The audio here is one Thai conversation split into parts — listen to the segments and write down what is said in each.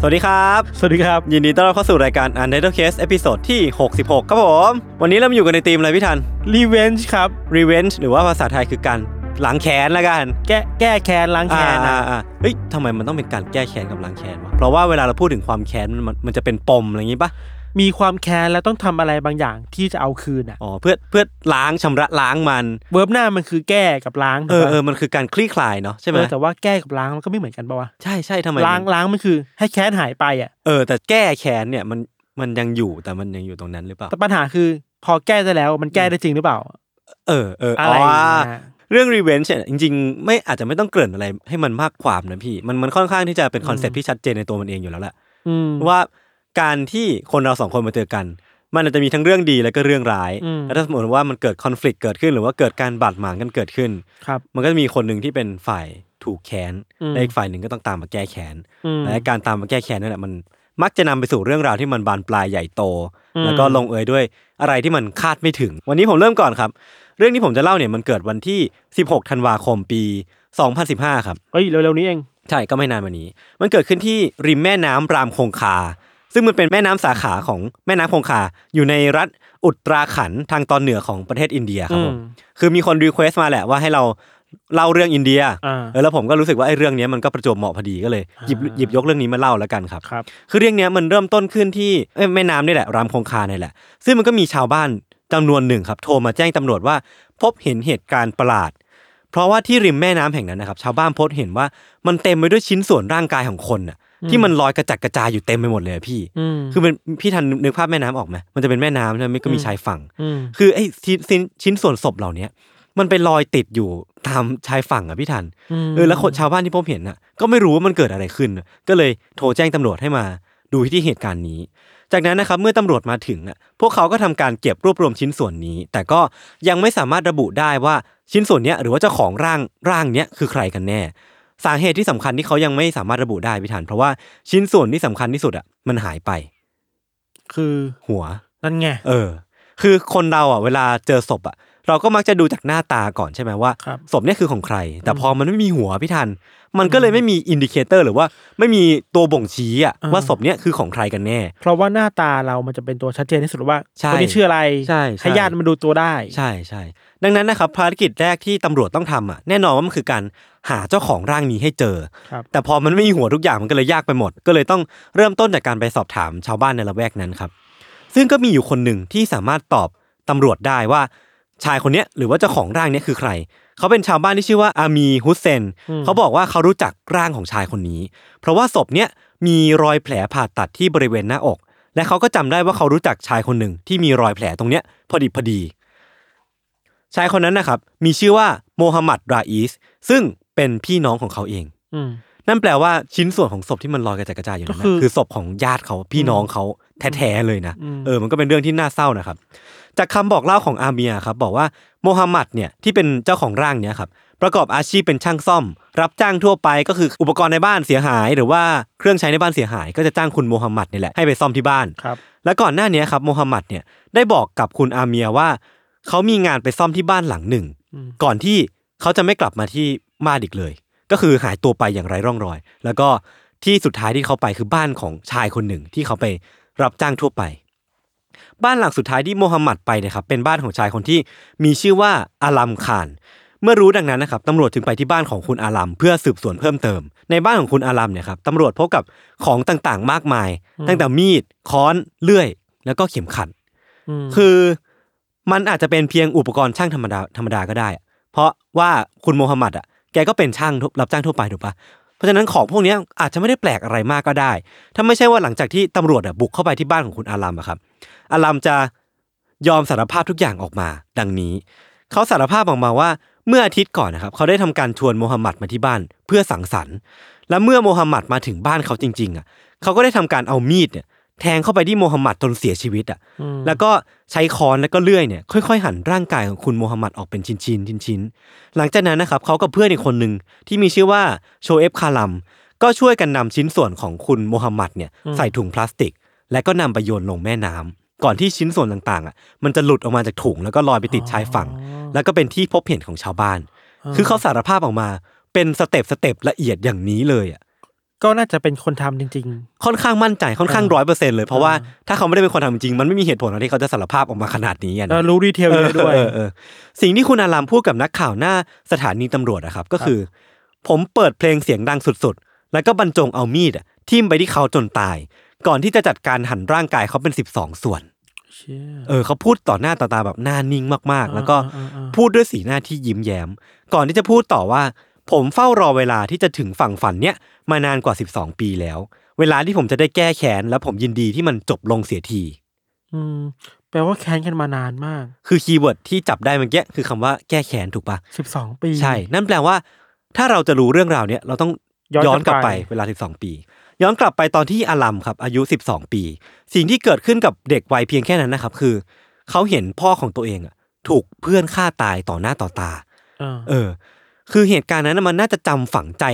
สวัสดีครับ สวัสดีครับ ยินดีต้อนรับเข้าสู่รายการ Untitled Case episode ที่ 66 ครับผม วันนี้เรามาอยู่กันในธีมอะไรพี่ทัน Revenge ครับ Revenge หรือว่าภาษาไทยคือการล้างแค้นละกัน แก้แก้แค้นล้างแค้นอ่านะอ่าอ่าเฮ้ยทำไมมันต้องเป็นการแก้แค้นกับล้างแค้นวะ เพราะว่าเวลาเราพูดถึงความแค้นมันมันมันจะเป็นปมอะไรอย่างงี้ปะ มีความแค้นแล้วต้องทำอะไรบางอย่างที่จะเอาคืนอะอ๋อเพื่อเพื่อล้างชำระล้างมันเวิร์บหน้ามันคือแก้กับล้างเออถูกปะเออมันคือการคลี่คลายเนาะใช่ไหมเออแต่ว่าแก้กับล้างมันก็ไม่เหมือนกันปะวะใช่ใช่ทำไมล้างมันล้างมันคือให้แค้นหายไปอะเออแต่แก้แค้นเนี่ยมันมันยังอยู่แต่มันยังอยู่ตรงนั้นหรือเปล่าแต่ปัญหาคือ พอแก้ได้แล้วมันแก้ได้จริงหรือเปล่า เออเอออะไรอ๋ออย่างเงี้ยเรื่อง revenge เนี่ยจริงๆ ไม่อาจจะไม่ต้องเกริ่นอะไรให้มันมากความนะพี่ มันมันค่อนข้างที่จะเป็นคอนเซ็ปต์ที่ชัดเจนในตัวมันเองอยู่แล้วแหละอืมว่า การที่คนเราสองคนมาเจอกัน มันอาจจะมีทั้งเรื่องดีและก็เรื่องร้ายอืมแล้วถ้าสมมติว่ามันเกิดคอน FLICT เกิดขึ้นหรือว่าเกิดการบาดหมางกันเกิดขึ้น ครับ มันก็จะมีคนหนึ่งที่เป็นฝ่ายถูกแค้นอืมและอีกฝ่ายหนึ่งก็ต้องตามมาแก้แค้นอืมและการตามมาแก้แค้นนั่นแหละมันมักจะนำไปสู่เรื่องราวที่มันบานปลายใหญ่โตอืมแล้วก็ลงเอยด้วยอะไรที่มันคาดไม่ถึง วันนี้ผมเริ่มก่อนครับ เรื่องที่ผมจะเล่าเนี่ยมันเกิดวันที่ 16 ธันวาคมปี 2015 ครับเฮ้ยเร็วๆนี้เอง ใช่ก็ไม่นานมานี้ มันเกิดขึ้นที่ริมแม่น้ำรามคงคา ซึ่งมันเป็นแม่น้ำสาขาของแม่น้ำคงคาอยู่ในรัฐอุตราขันธ์ทางตอนเหนือของประเทศอินเดียครับผมอืมคือมีคน request มาแหละว่าให้เราเล่าเรื่องอินเดียอ่าเออแล้วผมก็รู้สึกว่าไอ้เรื่องเนี้ยมันก็ประจวบเหมาะพอดีก็เลยหยิบอ่าหยิบยกเรื่องนี้มาเล่าแล้วกันครับครับคือเรื่องเนี้ยมันเริ่มต้นขึ้นที่เอ้ยแม่น้ำนี่แหละรามคงคาเนี่ยแหละ ซึ่งมันก็มีชาวบ้านจำนวนหนึ่งครับ โทรมาแจ้งตำรวจว่า พบเห็นเหตุการณ์ประหลาด เพราะว่าที่ริมแม่น้ำแห่งนั้นนะครับ ชาวบ้านพบเห็นว่ามันเต็มไปด้วยชิ้นส่วนร่างกายของคนน่ะ ที่มันลอยกระจัดกระจายอยู่เต็มไปหมดเลยอะพี่อืมคือมันพี่ทันนึกภาพแม่น้ำออกไหมมันจะเป็นแม่น้ำใช่ไหมก็มีอืมชายฝั่งอืมคือไอ้ชิ้นชิ้นชิ้นส่วนศพเหล่าเนี้ยมันไปลอยติดอยู่ตามชายฝั่งอะพี่ทันมเออแล้วคนชาวบ้านที่พบเห็นน่ะ ก็ไม่รู้ว่ามันเกิดอะไรขึ้น ก็เลยโทรแจ้งตำรวจให้มาดูที่เหตุการณ์นี้ จากนั้นนะครับเมื่อตำรวจมาถึงอะพวกเขาก็ทำการเก็บรวบรวมชิ้นส่วนนี้ แต่ก็ยังไม่สามารถระบุได้ว่าชิ้นส่วนเนี้ยหรือว่าเจ้าของร่างร่างเนี้ยคือใครกันแน่ สาเหตุที่สำคัญที่เขายังไม่สามารถระบุได้พี่ทันเพราะว่าชิ้นส่วนที่สำคัญที่สุดอะมันหายไป คือหัวนั่นไงเออ คือคนเราอะ เวลาเจอศพอะ เราก็มักจะดูจากหน้าตาก่อนใช่ไหมว่าครับศพเนี่ยคือของใคร แต่พอมันไม่มีหัวพี่ทัน มันก็เลยไม่มี indicator หรือว่าไม่มีตัวบ่งชี้อะอ่าว่าศพเนี่ยคือของใครกันแน่ เพราะว่าหน้าตาเรามันจะเป็นตัวชัดเจนที่สุดว่าใช่คนนี้ชื่ออะไรใช่ใช่ให้ญาติมาดูตัวได้ ใช่ใช่ดังนั้นนะครับภารกิจแรกที่ตำรวจต้องทำอะแน่นอนว่ามันคือการหาเจ้าของร่างนี้ให้เจอครับแต่พอมันไม่มีหัวทุกอย่างมันก็เลยยากไปหมด ก็เลยต้องเริ่มต้นจากการไปสอบถามชาวบ้านในละแวกนั้นครับ ซึ่งก็มีอยู่คนหนึ่งที่สามารถตอบตำรวจได้ว่า ชายคนเนี้ยหรือว่าเจ้าของร่างเนี้ยคือใคร เขาเป็นชาวบ้านที่ชื่อว่าอามีฮุสเซนอืมเขาบอกว่าเขารู้จักร่างของชายคนนี้ เพราะว่าศพเนี้ยมีรอยแผลผ่าตัดที่บริเวณหน้าอก และเขาก็จำได้ว่าเขารู้จักชายคนหนึ่งที่มีรอยแผลตรงเนี้ยพอดีพอดี ชายคนนั้นนะครับ มีชื่อว่าโมฮัมหมัดราอีสซึ่งเป็นพี่น้องของเขาเองอืมนั่นแปลว่าชิ้นส่วนของศพที่มันลอยกระจายกระจายอยู่นั้นก็คือนะคือศพของญาติเขาพี่น้องเขาแท้ๆเลยนะอืมเออมันก็เป็นเรื่องที่น่าเศร้านะครับ จากคำบอกเล่าของอาเมียครับบอกว่าโมฮัมหมัดเนี่ยที่เป็นเจ้าของร่างเนี่ยครับประกอบอาชีพเป็นช่างซ่อม รับจ้างทั่วไปก็คืออุปกรณ์ในบ้านเสียหาย หรือว่าเครื่องใช้ในบ้านเสียหาย ก็จะจ้างคุณโมฮัมหมัดนี่แหละให้ไปซ่อมที่บ้านครับและก่อนหน้านี้ครับโมฮัมหมัดเนี่ยได้บอกกับคุณอาเมียว่า เขามีงานไปซ่อมที่บ้านหลังหนึ่งอืมก่อนที่เขาจะไม่กลับมาที่บ้านอีกเลย ก็คือหายตัวไปอย่างไร้ร่องรอย แล้วก็ที่สุดท้ายที่เขาไปคือบ้านของชายคนหนึ่งที่เขาไปรับจ้างทั่วไป บ้านหลังสุดท้ายที่โมฮัมหมัดไปเนะครับเป็นบ้านของชายคนที่มีชื่อว่าอาลัมคาน เมื่อรู้ดังนั้นนะครับตำรวจจึงไปที่บ้านของคุณอาลัมเพื่อสืบสวนเพิ่มเติม ในบ้านของคุณอาลัมเนี่ยครับตำรวจพบกับของต่างๆ มากมาย ตั้งแต่มีดค้อนเลื่อย แล้วก็เข็มขัดมคือมันอาจจะเป็นเพียงอุปกรณ์ช่างธรรมดาธรรมดาก็ได้อะเพราะว่าคุณโมฮัมหมัดอะแกก็เป็นช่างทุรับจ้างทั่วไปถูกปะ เพราะฉะนั้นของพวกนี้อาจจะไม่ได้แปลกอะไรมากก็ได้ ถ้าไม่ใช่ว่าหลังจากที่ตำรวจบุกเข้าไปที่บ้านของคุณอารัมอะครับอารัมจะยอมสารภาพทุกอย่างออกมา ดังนี้ เขาสารภาพออกมาว่าเมื่ออาทิตย์ก่อนนะครับ เขาได้ทำการชวนโมฮัมหมัดมาที่บ้านเพื่อสังสรรค์ และเมื่อโมฮัมหมัดมาถึงบ้านเขาจริงๆอะเขาก็ได้ทำการเอามีดเนี่ย แทงเข้าไปที่โมฮัมหมัดจนเสียชีวิตอะอืมแล้วก็ใช้ค้อนแล้วก็เลื่อยเนี่ยค่อยๆ หั่นร่างกายของคุณโมฮัมหมัดออกเป็นชิ้นๆชิ้นๆหลังจากนั้นนะครับเขากับเพื่อนอีกคนหนึ่งที่มีชื่อว่าโชเอฟคาลัมก็ช่วยกันนำชิ้นส่วนของคุณโมฮัมหมัดเนี่ยใส่ถุงพลาสติก และก็นำไปโยนลงแม่น้ำก่อนที่ชิ้นส่วนต่างๆอะมันจะหลุดออกมาจากถุงแล้วก็ลอยไปติดชายฝั่ง แล้วก็เป็นที่พบเห็นของชาวบ้าน คือเขาสารภาพออกมาเป็น step step ละเอียดอย่างนี้เลยอะ ก็น่าจะเป็นคนทำจริงค่อนข้างมั่นใจค่อนข้างร้อยเปอร์เซ็นเลยเพราะว่าถ้าเขาไม่ได้เป็นคนทำจริงๆมันไม่มีเหตุผลอะไรที่เขาจะสารภาพออกมาขนาดนี้อะๆเออนะรู้ detail เยอะด้วยเออเออสิ่งที่คุณอารามพูดกับนักข่าวหน้าสถานีตำรวจอะครับ ก็คือ ผมเปิดเพลงเสียงดังสุดๆ แล้วก็บรรจงเอามีดอะทิ่มไปที่เขาจนตาย ก่อนที่จะจัดการหั่นร่างกายเขาเป็นสิบสองส่วนเชี่ยเออเขาพูดต่อหน้าต่อตาแบบหน้านิ่งมากๆ แล้วก็อ่าอ่าอ่าพูดด้วยสีหน้าที่ยิ้มแย้ม ก่อนที่จะพูดต่อว่า ผมเฝ้ารอเวลาที่จะถึงฝั่งฝันเนี้ยมานานกว่า 12 ปีแล้ว เวลาที่ผมจะได้แก้แค้นและผมยินดีที่มันจบลงเสียที อืม แปลว่าแค้นกันมานานมาก คือ keyword ที่จับได้เมื่อกี้คือคำว่าแก้แค้นถูกปะสิบสองปีใช่ นั่นแปลว่า ถ้าเราจะรู้เรื่องราวเนี้ยเราต้องย้อนย้อนกลับกลับไปไปเวลา 12 ปี ย้อนกลับไปตอนที่อาลัมครับอายุ 12 ปี สิ่งที่เกิดขึ้นกับเด็กวัยเพียงแค่นั้นนะครับ คือเขาเห็นพ่อของตัวเองอะถูกเพื่อนฆ่าตายต่อหน้าต่อตา เออเออ คือเหตุการณ์นั้นนะมันน่าจะจำฝังใจ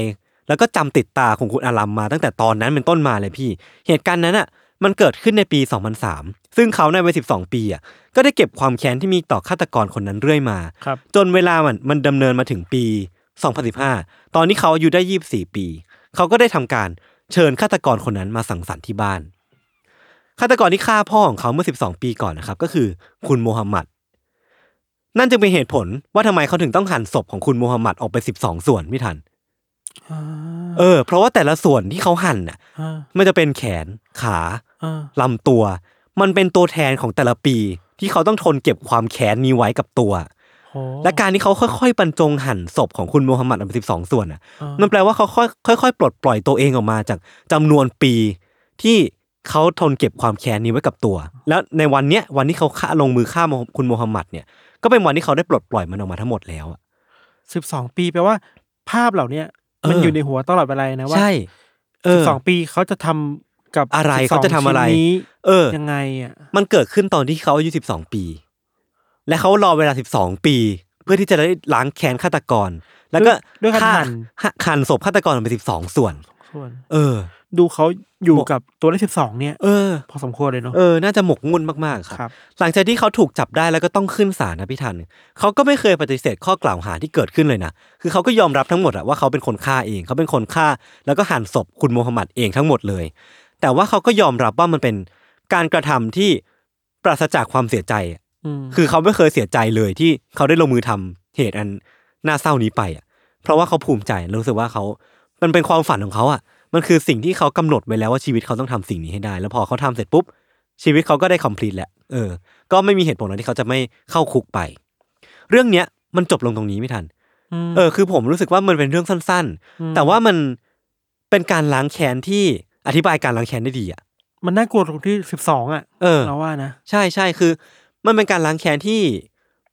แล้วก็จำติดตาของคุณอารัมมาตั้งแต่ตอนนั้นเป็นต้นมาเลยพี่ เหตุการณ์นั้นอะมันเกิดขึ้นในปี 2003 ซึ่งเขาในวัย 12 ปีอะก็ได้เก็บความแค้นที่มีต่อฆาตกรคนนั้นเรื่อยมาครับจนเวลามันมันดำเนินมาถึงปี 2015 ตอนนี้เขาอายุได้ 24 ปี เขาก็ได้ทำการเชิญฆาตกรคนนั้นมาสังสรรค์ที่บ้านฆาตกรที่ฆ่าพ่อของเขาเมื่อ 12 ปีก่อนนะครับก็คือคุณโมฮัมหมัด นั่นจึงเป็นเหตุผลว่าทำไมเขาถึงต้องหั่นศพของคุณโมฮัมหมัดออกไป12ส่วนพี่ทันอ่าเออ เพราะว่าแต่ละส่วนที่เขาหั่นน่ะอ่ามันจะเป็นแขนขาอ่าลำตัว มันเป็นตัวแทนของแต่ละปี ที่เขาต้องทนเก็บความแค้นนี้ไว้กับตัวโหและการที่เขาค่อยๆบรรจงหั่นศพของคุณโมฮัมหมัดออกเป็นสิบสองส่วนอะอ่ามันแปลว่าเขาค่อยค่อยๆปลดปล่อยตัวเองออกมาจากจำนวนปีที่เขาทนเก็บความแค้นนี้ไว้กับตัว แล้วในวันเนี้ยวันที่เขาฆ่าลงมือฆ่าคุณโมฮัมหมัดเนี่ย ก็เป็นวันที่เขาได้ปลดปล่อยมันออกมาทั้งหมดแล้วอะสิบสองปีแปลว่า ภาพเหล่าเนี้ยมันเออออยู่ในหัวตลอดเวลานะว่าใช่เอสิอบสองปีเขาจะทำกับอะไร12เขาจะทำอะไรชิ้นนี้เออยังไงอะมันเกิดขึ้นตอนที่เขาอายุสิบสองปี และเขารอเวลาสิบสองปี เพื่อที่จะได้ล้างแค้นฆาตกร แล้วก็ด้วยการฆ่าหั่นหั่นศพฆาตกรออกเป็นสิบสองส่วนส่วนเออ ดูเขาอยู่บอกกับตัวเลขสิบสองเนี่ย เออ พอสมควรเลยเนาะ เออ น่าจะหมกมุ่นมากๆคครัรับบหลังจากที่เขาถูกจับได้แล้วก็ต้องขึ้นศาลนะพี่ทัน เขาก็ไม่เคยปฏิเสธข้อกล่าวหาที่เกิดขึ้นเลยนะ คือเขาก็ยอมรับทั้งหมดอะว่าเขาเป็นคนฆ่าเอง เขาเป็นคนฆ่า แล้วก็หั่นศพคุณโมฮัมหมัดเองทั้งหมดเลย แต่ว่าเขาก็ยอมรับว่ามันเป็นการกระทำที่ปราศจากความเสียใจอะมคือเขาไม่เคยเสียใจเลยที่เขาได้ลงมือทำเหตุอันน่าเศร้านี้ไปอะ เพราะว่าเขาภูมิใจและรู้สึกว่าเขา มันเป็นความฝันของเขาอะ มันคือสิ่งที่เขากำหนดไว้แล้วว่าชีวิตเขาต้องทำสิ่งนี้ให้ได้ แล้วพอเขาทำเสร็จปุ๊บ ชีวิตเขาก็ได้คอมพลีทแหละเออ ก็ไม่มีเหตุผลอะไรที่เขาจะไม่เข้าคุกไป เรื่องเนี้ยมันจบลงตรงนี้ไม่ทันมเออ คือผมรู้สึกว่ามันเป็นเรื่องสั้นอืมๆแต่ว่ามันเป็นการล้างแค้นที่อธิบายการล้างแค้นได้ดีอะ มันน่ากลัวตรงที่สิบสองอะ เออเราว่านะ ใช่ใช่คือ มันเป็นการล้างแค้นที่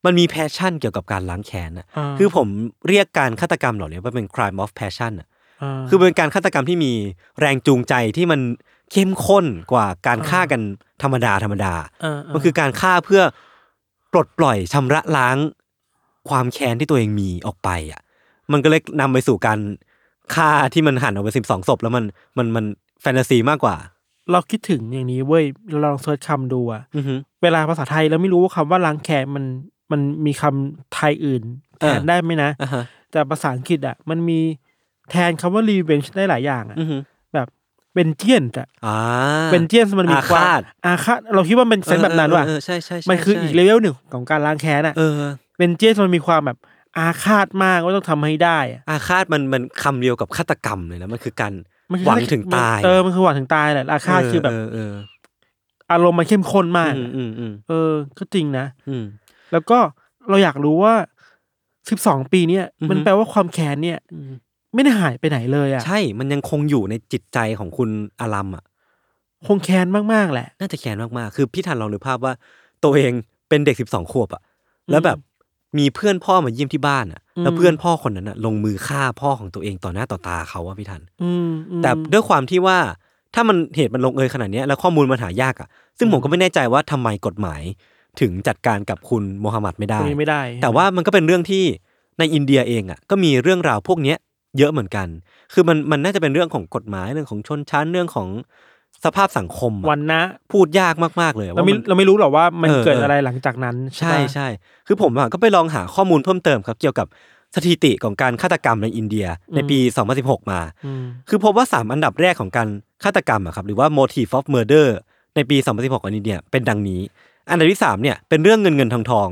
มันมีแพชชั่นเกี่ยวกับการล้างแค้นอะอ่าคือผมเรียกการฆาตกรรมเหล่านี้ว่าเป็น crime of passion อะา คือเป็นการฆาตกรรมที่มีแรงจูงใจที่มันเข้มข้นกว่าการฆ่ากันธรรมดาธรรมดาเออมันคือการฆ่าเพื่อปลดปล่อยชำระล้างความแค้นที่ตัวเองมีออกไปอะ มันก็เลยนำไปสู่การฆ่าที่มันหั่นออกเป็นสิบสองศพแล้วมันมันมันแฟนตาซีมากกว่า เราคิดถึงอย่างนี้เว้ยเราลอง search คำดูอะอือฮึเวลาภาษาไทยเราไม่รู้ว่าคำว่าล้างแค้นมันมันมีคำไทยอื่นแทนเออได้ไหมนะอ่าฮะแต่ภาษาอังกฤษอะมันมี แทนคำว่า revenge ได้หลายอย่างอะอือฮึแบบ vengeance อะอ่า vengeance มันมีอาความฆาตอาฆาตเราคิดว่ามัน sense แบบนั้นว่ะเออเออใช่ใช่ใช่มันคือใช่อีกเลเวลหนึ่งของการล้างแค้นอะเออเป็นเจียนมันมีความแบบอาฆาตมากว่าต้องทำให้ได้อะอาฆาตมันมันคำเดียวกับฆาตกรรมเลยนะมันคือการมันคือหวังถึงตายเออมันคือหวังถึงตายแหละอาฆาตคือแบบเเอออารมณ์มันเข้มข้นมากอืมอะอืมอืมเออ ก็จริงนะอืมแล้วก็เราอยากรู้ว่าสิบสองปีเนี่ยอือฮึมันแปลว่าความแค้นเนี่ย ไม่ได้หายไปไหนเลยอะใช่ มันยังคงอยู่ในจิตใจของคุณอารัมอะ คงแค้นมากๆแหละ น่าจะแค้นมากๆ คือพี่ทันลองนึกภาพว่า ตัวเองเป็นเด็กสิบสองขวบอะ แล้วแบบมีเพื่อนพ่อมาเยี่ยมที่บ้านอะ แล้วอืมเพื่อนพ่อคนนั้นอะ ลงมือฆ่าพ่อของตัวเองต่อหน้าต่อตาเขาว่าพี่ทันอืมอืมแต่ด้วยความที่ว่าถ้ามันเหตุมันลงเอยขนาดเนี้ยแล้วข้อมูลมันหายากอะ ซึ่งผมก็ไม่แน่ใจว่าทำไมกฎหมาย ถึงจัดการกับคุณโมฮัมหมัดไม่ตได้รงนี้ไม่ได้ แต่ว่ามันก็เป็นเรื่องที่ในอินเดียเองอะก็มีเรื่องราวพวกเนี้ย เยอะเหมือนกัน คือมันมันน่าจะเป็นเรื่องของกฎหมายเรื่องของชนชั้นเรื่องของสภาพสังคมอะวันนะพูดยากมากๆเลยเราว่าไม่มันเราไม่รู้หรอกว่ามันเออเกิดเออออะไรหลังจากนั้น ใช่ปะใช่คือผมอะก็ไปลองหาข้อมูลเพิ่มเติมครับเกี่ยวกับสถิติของการฆาตกรรมในอินเดียในปี 2016 มาอืมคือพบว่า 3 อันดับแรกของการฆาตกรรมอะครับหรือว่า motive of murder ในปี 2016ของอินเดียเป็นดังนี้ อันดับที่3เนี่ยเป็นเรื่องเงินเงินทองทอง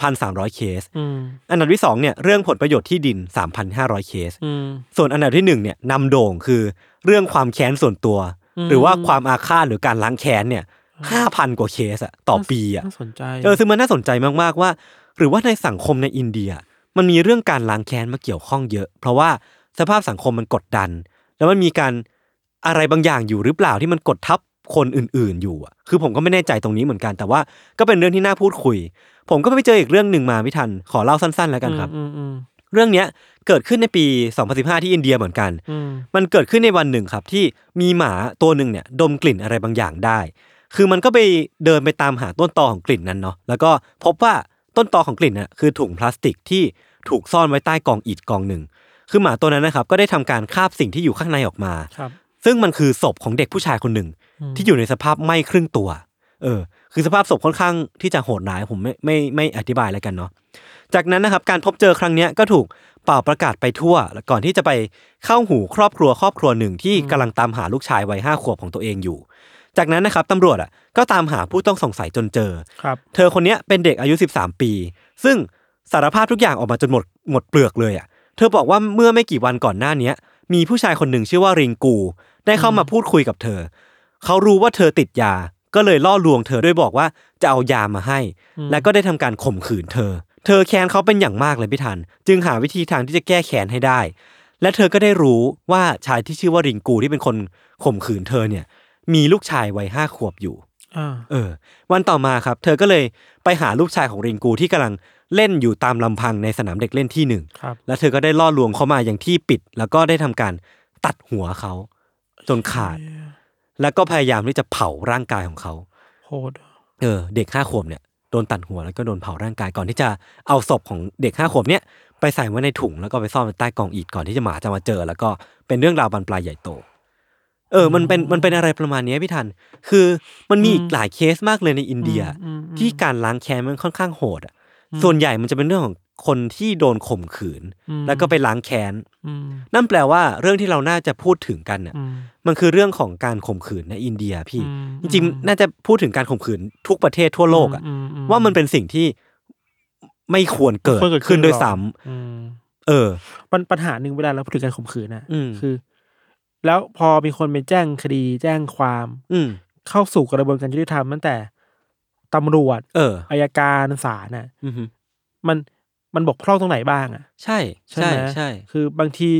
2,300เคสอืมอันดับที่2เนี่ยเรื่องผลประโยชน์ที่ดิน3,500เคสอืมส่วนอันดับที่1เนี่ยนำโด่งคือเรื่องความแค้นส่วนตัวอืมหรือว่าความอาฆาตหรือการล้างแค้นเนี่ย5,000กว่าเคสอะต่อปีอะน่าสนใจเออซึ่งมันน่าสนใจมากๆว่า หรือว่าในสังคมในอินเดีย มันมีเรื่องการล้างแค้นมาเกี่ยวข้องเยอะ เพราะว่าสภาพสังคมมันกดดัน แล้วมันมีการอะไรบางอย่างอยู่หรือเปล่าที่มันกดทับ คนอื่นๆอยู่อะคือผมก็ไม่แน่ใจตรงนี้เหมือนกัน แต่ว่าก็เป็นเรื่องที่น่าพูดคุย ผมก็ไปเจออีกเรื่องหนึ่งมาไม่ทัน ขอเล่าสั้นๆ แล้วกันครับอืมอืมเรื่องเนี้ยเกิดขึ้นในปี 2015 ที่อินเดียเหมือนกันอืมมันเกิดขึ้นในวันหนึ่งครับ ที่มีหมาตัวหนึ่งเนี่ยดมกลิ่นอะไรบางอย่างได้ คือมันก็ไปเดินไปตามหาต้นตอของกลิ่นนั้นเนาะ แล้วก็พบว่าต้นตอของกลิ่นน่ะคือถุงพลาสติกที่ถูกซ่อนไว้ใต้กองอิฐกองหนึ่ง คือหมาตัวนั้นนะครับก็ได้ทำการคาบสิ่งที่อยู่ข้างในออกมาครับซึ่งมันคือศพของเด็กผู้ชายคนหนึ่งอืม ที่อยู่ในสภาพไหม้ครึ่งตัว เออ คือสภาพศพค่อนข้างที่จะโหดร้ายผมไม่ไม่ไม่อธิบายแล้วกันเนาะจากนั้นนะครับการพบเจอครั้งเนี้ยก็ถูกเป่าประกาศไปทั่วแล้วก่อนที่จะไปเข้าหูครอบครัวครอบครัวหนึ่งที่กำลังตามหาลูกชายวัยห้าขวบของตัวเองอยู่ จากนั้นนะครับตำรวจอะก็ตามหาผู้ต้องสงสัยจนเจอครับเธอคนเนี้ยเป็นเด็กอายุ 13 ปี ซึ่งสารภาพทุกอย่างออกมาจนหมดหมดเปลือกเลยอะเธอบอกว่าเมื่อไม่กี่วันก่อนหน้าเนี้ย มีผู้ชายคนหนึ่งชื่อว่าริงกู ได้เข้ามาพูดคุยกับเธอ เขารู้ว่าเธอติดยา ก็เลยล่อลวงเธอด้วยบอกว่าจะเอายามาให้ และก็ได้ทำการข่มขืนเธอ เธอแค้นเขาเป็นอย่างมากเลยพี่ทัน จึงหาวิธีทางที่จะแก้แค้นให้ได้ และเธอก็ได้รู้ว่าชายที่ชื่อว่าริงกูที่เป็นคนข่มขืนเธอเนี่ย มีลูกชายวัยห้าขวบอยู่อ่าเออ วันต่อมาครับ เธอก็เลยไปหาลูกชายของริงกูที่กำลังเล่นอยู่ตามลำพังในสนามเด็กเล่นที่หนึ่งครับแล้วเธอก็ได้ล่อลวงเขามาอย่างที่ปิด แล้วก็ได้ทำการตัดหัวเขาจนขาด แล้วก็พยายามที่จะเผาร่างกายของเขาโหดเออ เด็กห้าขวบเนี่ยโดนตัดหัวแล้วก็โดนเผาร่างกายก่อนที่จะเอาศพของเด็กห้าขวบเนี่ยไปใส่ไว้ในถุงแล้วก็ไปซ่อนไว้ใต้กองอิฐก่อนที่จะหมาจะมาเจอ แล้วก็เป็นเรื่องราวบานปลายใหญ่โต เออ มันเป็นมันเป็นอะไรประมาณเนี้ยพี่ทัน คือมันมีอีกหลายเคสมากเลยในอินเดียอืมอืมที่การล้างแค้นมันค่อนข้างโหดอะส่วนใหญ่มันจะเป็นเรื่องของ คนที่โดนข่มขืนอืมแล้วก็ไปล้างแค้นอืมนั่นแปลว่าเรื่องที่เราน่าจะพูดถึงกันน่ะอืมมันคือเรื่องของการข่มขืนในอินเดียพี่อืมจริงๆ น่าจะพูดถึงการข่มขืนทุกประเทศทั่วโลกอะมอืว่ามันเป็นสิ่งที่ไม่ควรเกิดควรเกิดขึ้นด้วยหรอซ้ำอืมเออปัญปัญหาหนึ่งเวลาเราพูดถึงการข่มขืนน่ะอืมคือ แล้วพอมีคนไปแจ้งคดีแจ้งความ อืมเข้าสู่กระบวนการยุติธรรมตั้งแต่ตำรวจ เอออายการศาลน่ะอือฮึมัน มันบกพร่องตรงไหนบ้างอะ ใช่ใช่ใช่ไหมใช่ คือบางที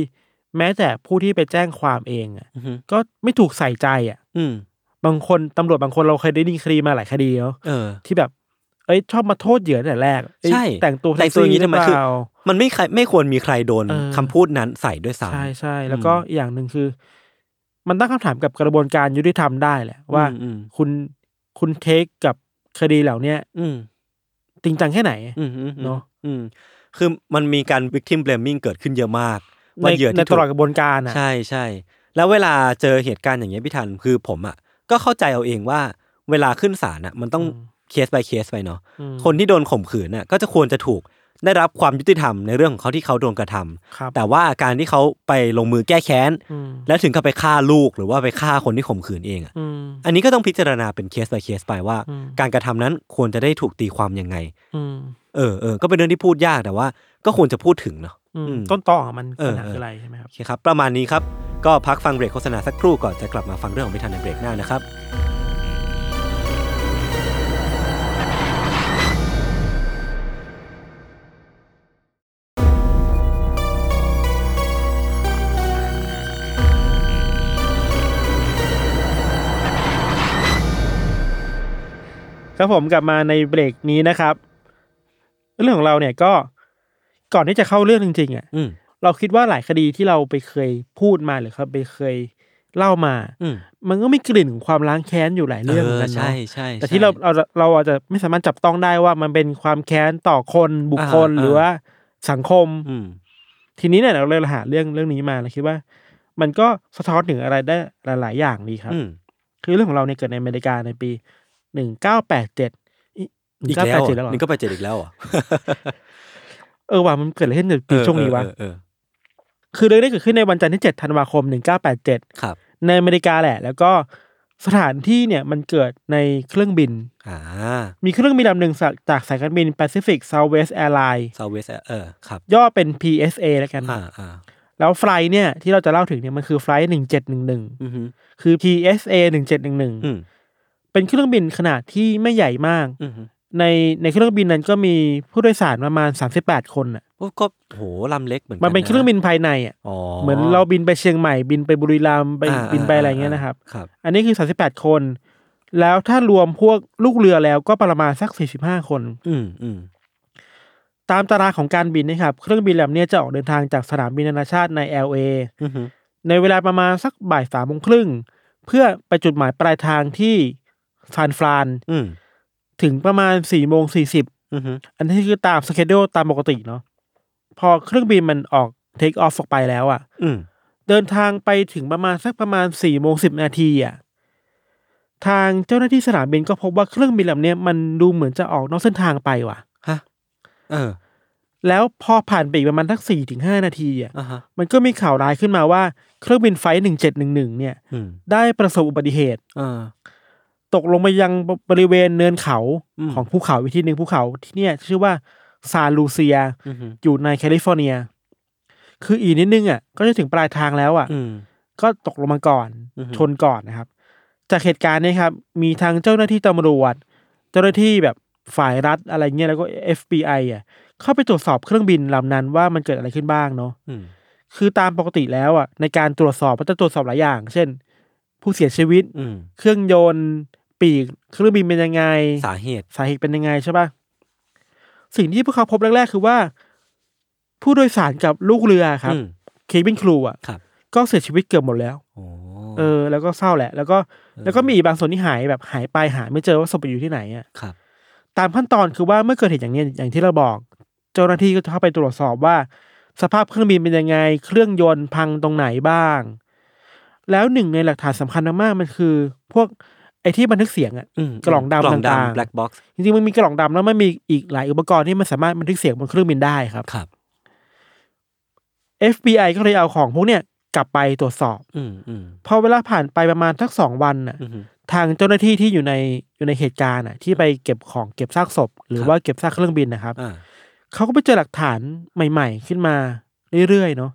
แม้แต่ผู้ที่ไปแจ้งความเองอะอือฮึก็ไม่ถูกใส่ใจอะ อืมบางคนตำรวจบางคนเราเคยได้ยินคดีมาหลายคดีเนาะเออที่แบบ เอ้ยชอบมาโทษเหยื่อตั้งแต่แรกเอ้ยใช่แต่งตัวแต่งตัวอย่างนี้นี้ทำไมคือเปล่ามันไม่ใครไม่ควรมีใครโดนเออคำพูดนั้นใส่ด้วยซ้ำใช่ใช่แล้วก็อีกอย่างหนึ่งคือ มันตั้งคำถามกับกระบวนการยุติธรรมได้แหละว่าอืมคุณคุณเทคกับคดีเหล่าเนี้ย อืม จริงจังแค่ไหนอืมอืมอืมเนอะอืมคือมันมีการ victim blaming เกิดขึ้นเยอะมากในว่าเหยื่อในที่ตถูลอดกกระบวนการอะใช่ใช่แล้วเวลาเจอเหตุการณ์อย่างเงี้ยพี่ทันคือผมอะก็เข้าใจเอาเองว่าเวลาขึ้นศาลอะ มันต้องอืมเคส by เคสไปเนาะอืมคนที่โดนข่มขืนน่ะ ก็จะควรจะถูก ได้รับความยุติธรรมในเรื่องของเขาที่เขาโดนกระทำครับแต่ว่าการที่เขาไปลงมือแก้แค้นอืมแล้วถึงกับไปฆ่าลูกหรือว่าไปฆ่าคนที่ข่มขืนเองอะอืมอันนี้ก็ต้องพิจารณาเป็นเคส by เคสไปว่าอืมการกระทำนั้นควรจะได้ถูกตีความยังไงอืมเออเออก็เป็นเรื่องที่พูดยากแต่ว่า ก็ควรจะพูดถึงเนาะอืมอืมต้นตอของมันเออปัญหาเออคืออะไรใช่ไหมครับโอเคครับ ประมาณนี้ครับ ก็พักฟังเบรกโฆษณาสักครู่ก่อนจะกลับมาฟังเรื่องของพิธันในเบรกหน้านะครับ ครับผมกลับมาในเบรกนี้นะครับ เรื่องของเราเนี่ยก็ก่อนที่จะเข้าเรื่องจริงๆอะอืมเราคิดว่าหลายคดีที่เราไปเคยพูดมาหรือครับไปเคยเล่ามาอืมมันก็มีกลิ่นของความล้างแค้นอยู่หลายเรื่องเหมือนกันใช่เนาะใช่แต่ที่เราเราเราอาจจะไม่สามารถจับต้องได้ว่ามันเป็นความแค้นต่อคนบุคคลหรือว่าสังคม อืมทีนี้เนี่ยเราเลยหาเรื่องเรื่องนี้มาแล้วคิดว่า มันก็สะท้อนถึงอะไรได้หลาย ๆ อย่างดีครับอืมคือเรื่องของเราเนี่ยเกิดในอเมริกาในปี หนึ่งเก้าแปดเจ็ดหอีนึ่กงเก้าแล้แปวดเจ็ดแล้วเหรอนี่ก็ไปเจ็ดอีกแล้วเหรอเออว่ามันเกิดอะไรขึ้นในปีช่วงนี้วะเออเออเออคือเรื่องนี้เกิดขึ้นในวันจันทร์ที่เจ็ดธันวาคมหนึ่งเก้าแปดเจ็ดครับในอเมริกาแหละ แล้วก็สถานที่เนี่ยมันเกิดในเครื่องบินอ่ามีเครื่องบินลำหนึ่งจากจากสายการบิน Pacific Southwest Airlines ซาเวสเออครับ ย่อเป็น PSA แล้วกันอ่าอ่าแล้วไฟล์เนี่ยที่เราจะเล่าถึงเนี่ยมันคือไฟล์หนึ่งเจ็ดหนึ่งหนึ่งอือฮึคือ PSA หนึ่งเจ็ดหนึ่งหนึ่งอืม เป็นเครื่องบินขนาดที่ไม่ใหญ่มากอือฮึในในเครื่องบินนั้นก็มีผู้โดยสารประมาณ38คนอะโอ้ก็โหลำเล็กเหมือนกัมันเป็นเครื่องบินภายในอะอ๋อเหมือนเราบินไปเชียงใหม่บินไปบุรีรัมย์ไปอ่าบินไปอะไรเงี้ยนะครับครับอันนี้คือ38คน แล้วถ้ารวมพวกลูกเรือแล้วก็ประมาณสัก45คน อืมอืมตามตารางของการบินนะครับ เครื่องบินลำเนี้ยจะออกเดินทางจากสนามบินนานาชาติใน LA อือฮึในเวลาประมาณสักบ่ายสามโมงครึ่งเพื่อไปจุดหมายปลายทางที่ ซานฟราน อืมถึงประมาณสี่โมงสี่สิบอือฮึอันนี้คือตามสเกจ u ตามปกติเนาะพอเครื่องบินมันออกเทคออฟออกไปแล้วอะ่ะ อืมเดินทางไปถึงประมาณสักประมาณสี่โมงสิบนาทีอะ่ะทางเจ้าหน้าที่สนามบินก็พบว่าเครื่องบินลำเนี้ยมันดูเหมือนจะออกนอกเส้นทางไปว่ะ ฮะเออแล้วพอผ่านไปอีกประมาณสักสี่ถึงห้านาทีอะอ่าฮะ มันก็มีข่าวร้ายขึ้นมาว่าเครื่องบินไฟหนึ่งเจ็ดหนึ่งหนึ่งเนี่ย อืมได้ประสบอุบัติเหตุอ่า ตกลงไปยังบริเวณเนินเขาอืมของภูเขาอีกที่หนึ่งภูเขาที่เนี่ย ชื่อว่าซาลูเซียอือฮึอยู่ในแคลิฟอร์เนีย คืออีกนิดนึงอะก็จะถึงปลายทางแล้วอะอืมก็ตกลงมาก่อนอือฮึชนก่อนนะครับ จากเหตุการณ์เนี้ครับ มีทางเจ้าหน้าที่ตำรวจ เจ้าหน้าที่แบบฝ่ายรัฐอะไรเงี้ยแล้วก็ FBI อะ เข้าไปตรวจสอบเครื่องบินลำนั้นว่ามันเกิดอะไรขึ้นบ้างเนาะอืมคือตามปกติแล้วอะในการตรวจสอบมันจะตรวจสอบหลายอย่าง เช่น ผู้เสียชีวิต อืมเครื่องยนต์ ปีกเครื่องบินเป็นยังไง สาเหตุ สาเหตุเป็นยังไงใช่ปะสิ่งที่พวกเขาพบแรกๆ คือว่า ผู้โดยสารกับลูกเรือครับอืมเคบินครูอะ ครับก็เสียชีวิตเกือบหมดแล้ว โอ้เออ แล้วก็เศร้าแหละ แล้วก็แล้วก็มีอีกบางส่วนที่หายแบบหายไปหาไม่เจอว่าศพไปอยู่ที่ไหนอะ ครับ ตามขั้นตอนคือว่าเมื่อเกิดเหตุอย่างเนี้ยอย่างที่เราบอก เจ้าหน้าที่ก็จะเข้าไปตรวจสอบว่า สภาพเครื่องบินเป็นยังไง เครื่องยนต์พังตรงไหนบ้าง แล้วหนึ่งในหลักฐานสำคัญมากๆมันคือ พวกไอ้ที่บันทึกเสียงอะอืมกล่องดำกล่องต่างดำๆ black box จริงๆมันมีกล่องดำแล้วมันมีอีกหลายอุปกรณ์ที่มันสามารถบันทึกเสียงบนเครื่องบินได้ครับครับ FBI ก็เลยเอาของพวกเนี้ยกลับไปตรวจสอบ อืมอืมพอเวลาผ่านไปประมาณสักสองวันน่ะอืมทางเจ้าหน้าที่ที่อยู่ในอยู่ในเหตุการณ์น่ะ ที่ไปเก็บของเก็บซากศพ หรือครับว่าเก็บซากเครื่องบินนะครับอ่าเขาก็ไปเจอหลักฐานใหม่ ๆ ขึ้นมาเรื่อยๆเนาะ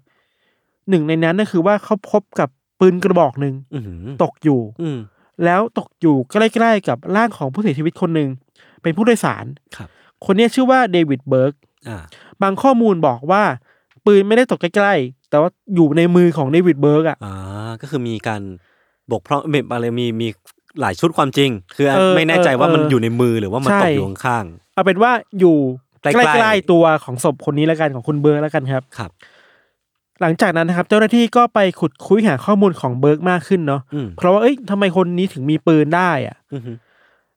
หนึ่งในนั้นก็คือว่าเขาพบกับ ปืนกระบอกหนึ่งอืมตกอยู่อืมแล้วตกอยู่ใกล้ๆกับร่างของผู้เสียชีวิตคนหนึ่งเป็นผู้โดยสารครับ คนเนี้ยชื่อว่าเดวิดเบิร์กอ่าบางข้อมูลบอกว่า ปืนไม่ได้ตกใกล้ๆ แต่ว่าอยู่ในมือของเดวิดเบิร์กอะอ่าก็คือมีการบกพร่องไม่อะไรมีมีหลายชุดความจริง คือเออไม่แน่ใจว่าเออมันอยู่ในมือหรือว่ามันใช่ตกอยู่ข้างเอาเป็นว่าอยู่ใกล้ๆใกล้ๆตัวของศพคนนี้แล้วกันของคุณเบิร์กแล้วกันครับๆครับ หลังจากนั้นนะครับ เจ้าหน้าที่ก็ไปขุดคุยหาข้อมูลของเบิร์กมากขึ้นเนาะอืมเพราะว่าเอ้ยทำไมคนนี้ถึงมีปืนได้อะอืม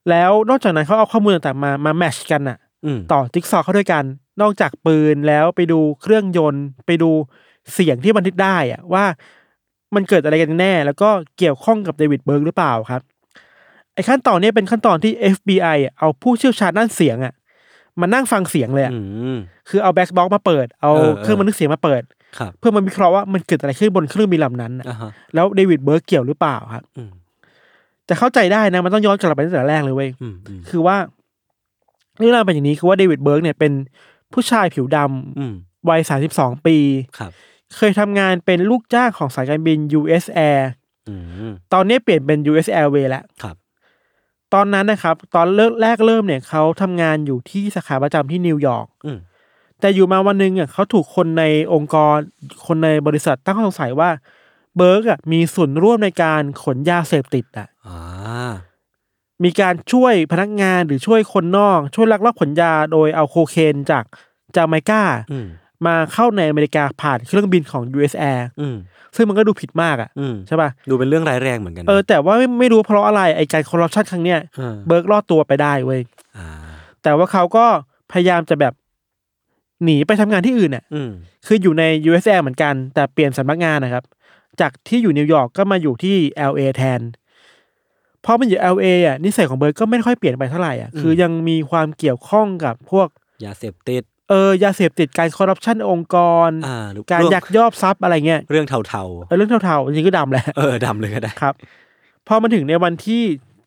แล้วนอกจากนั้นเขาเอาข้อมูลต่างๆมามา match กันอะอืมต่อจิ๊กซอว์เข้าด้วยกัน นอกจากปืนแล้วไปดูเครื่องยนต์ ไปดูเสียงที่บันทึกได้อะว่ามันเกิดอะไรกันแน่ แล้วก็เกี่ยวข้องกับเดวิดเบิร์กหรือเปล่าครับไอ้ขั้นตอนนี้เป็นขั้นตอนที่ FBI อะเอาผู้เชี่ยวชาญด้านเสียงอะมานั่งฟังเสียงเลยอะ อืม คือเอา black box มาเปิด เอาเออเออ เครื่องบันทึกเสียงมาเปิด ครับเพื่อมาวิเคราะห์ว่ามันเกิดอะไรขึ้นบนเครื่องบินลำนั้นน่ะอ่าฮะแล้วเดวิดเบิร์กเกี่ยวหรือเปล่าครับอืมจะเข้าใจได้นะมันต้องย้อนกลับไปตั้งแต่แรกเลยเว้ยอืมอืมคือว่าเรื่องราวเป็นอย่างนี้คือว่าเดวิดเบิร์กเนี่ยเป็นผู้ชายผิวดำอืมวัย32ปี ครับ เคยทำงานเป็นลูกจ้างของสายการบิน US Air อืมตอนนี้เปลี่ยนเป็น US Airways แล้ว ครับ ตอนนั้นนะครับ ตอนเริ่มแรกเริ่มเนี่ยเขาทำงานอยู่ที่สาขาประจำที่นิวยอร์กอืม แต่อยู่มาวันหนึงอะเขาถูกคนในองค์กรคนในบริษัทตั้งข้อสงสัยว่า เบิร์กอะมีส่วนร่วมในการขนยาเสพติดอะอ่ามีการช่วยพนักงานหรือช่วยคนนอก ช่วยลักลอบขนยาโดยเอาโคเคนจากจาไมกาอืมมาเข้าในอเมริกาผ่านเครื่องบินของ US Air อืมซึ่งมันก็ดูผิดมากอะอืมใช่ป่ะดูเป็นเรื่องร้ายแรงเหมือนกันนะเออแต่ว่าไม่ไม่รู้เพราะอะไรไอการคอร์รัปชันครั้งเนี้ยเออเบิร์กรอดตัวไปได้เว้ยอ่าแต่ว่าเขาก็พยายามจะแบบ หนีไปทำงานที่อื่นน่ะอืมคืออยู่ใน US Air เหมือนกัน แต่เปลี่ยนสำนักงานนะครับ จากที่อยู่นิวยอร์กก็มาอยู่ที่ LA แทนพอมันอยู่ LA อะนิสัยของเบิร์ดก็ไม่ค่อยเปลี่ยนไปเท่าไหร่อะคือยังมีความเกี่ยวข้องกับพวกยาเสพติดเออยาเสพติดการคอร์รัปชันองค์กรอ่าหรือการเรื่องยักยอบทรัพย์อะไรเงี้ยเรื่องเทาเออเรื่องเท่าๆจริงๆก็ดำแหละๆเออดำเลยก็ได้ครับพอมาถึงในวันที่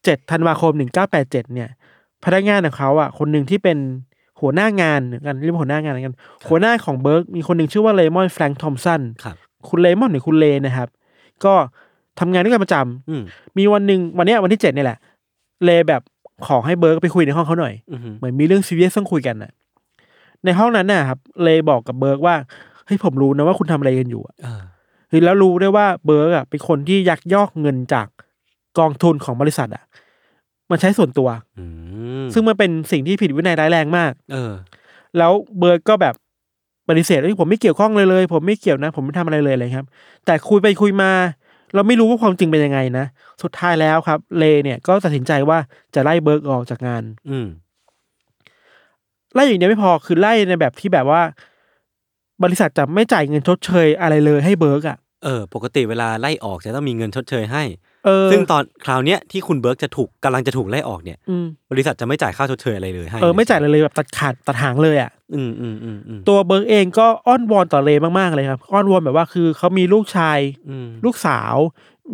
เจ็ดธันวาคมหนึ่งเก้าแปดเจ็ดเนี่ย พนักงานของเขาอะคนหนึ่งที่เป็น หัวหน้างานเหมือนกันเรียกว่าหัวหน้างานเหมือนกัน หัวหน้าของเบิร์กมีคนหนึ่งชื่อว่าเรย์มอนด์แฟรงค์ทอมสันครับคุณเรย์มอนด์หรือคุณเรย์นะครับ ก็ทำงานด้วยกันประจำอืมมีวันหนึ่งวันเนี้ยวันที่เจ็ดนี่แหละ เรย์แบบขอให้เบิร์กไปคุยในห้องเขาหน่อยอืมเหมือนมีเรื่องซีเรียสต้องคุยกันน่ะ ในห้องนั้นน่ะครับ เรย์บอกกับเบิร์กว่าเฮ้ยผมรู้นะว่าคุณทำอะไรกันอยู่อะอ่าเฮ้ยแล้วรู้ด้วยว่าเบิร์กอะเป็นคนที่ยักยอกเงินจากกองทุนของบริษัทอะ มันใช้ส่วนตัวอืมซึ่งมันเป็นสิ่งที่ผิดวินัยร้ายแรงมาก เออ แล้วเบิร์กก็แบบปฏิเสธว่าผมไม่เกี่ยวข้องเลยเลย ผมไม่เกี่ยวนะ ผมไม่ทำอะไรเลยเลยครับ แต่คุยไปคุยมา เราไม่รู้ว่าความจริงเป็นยังไงนะสุดท้ายแล้วครับ เรย์เนี่ยก็ตัดสินใจว่าจะไล่เบิร์กออกจากงาน อืมไล่อย่างเดียวไม่พอคือไล่ในแบบที่แบบว่า บริษัทจะไม่จ่ายเงินชดเชยอะไรเลยให้เบิร์กอะเออ ปกติเวลาไล่ออกจะต้องมีเงินชดเชยให้เออ ซึ่งตอนคราวเนี้ยที่คุณเบิร์กจะถูกกำลังจะถูกไล่ออกเนี่ยอืมบริษัทจะไม่จ่ายค่าชดเชยอะไรเลยให้เออไม่จ่ายเลยเลยแบบตัดขาดตัดหางเลยอะอืมอืมอืมอืมตัวเบิร์กเองก็อ้อนวอนต่อเลมากๆเลยครับอ้อนวอนแบบว่าคือเขามีลูกชายอืมลูกสาว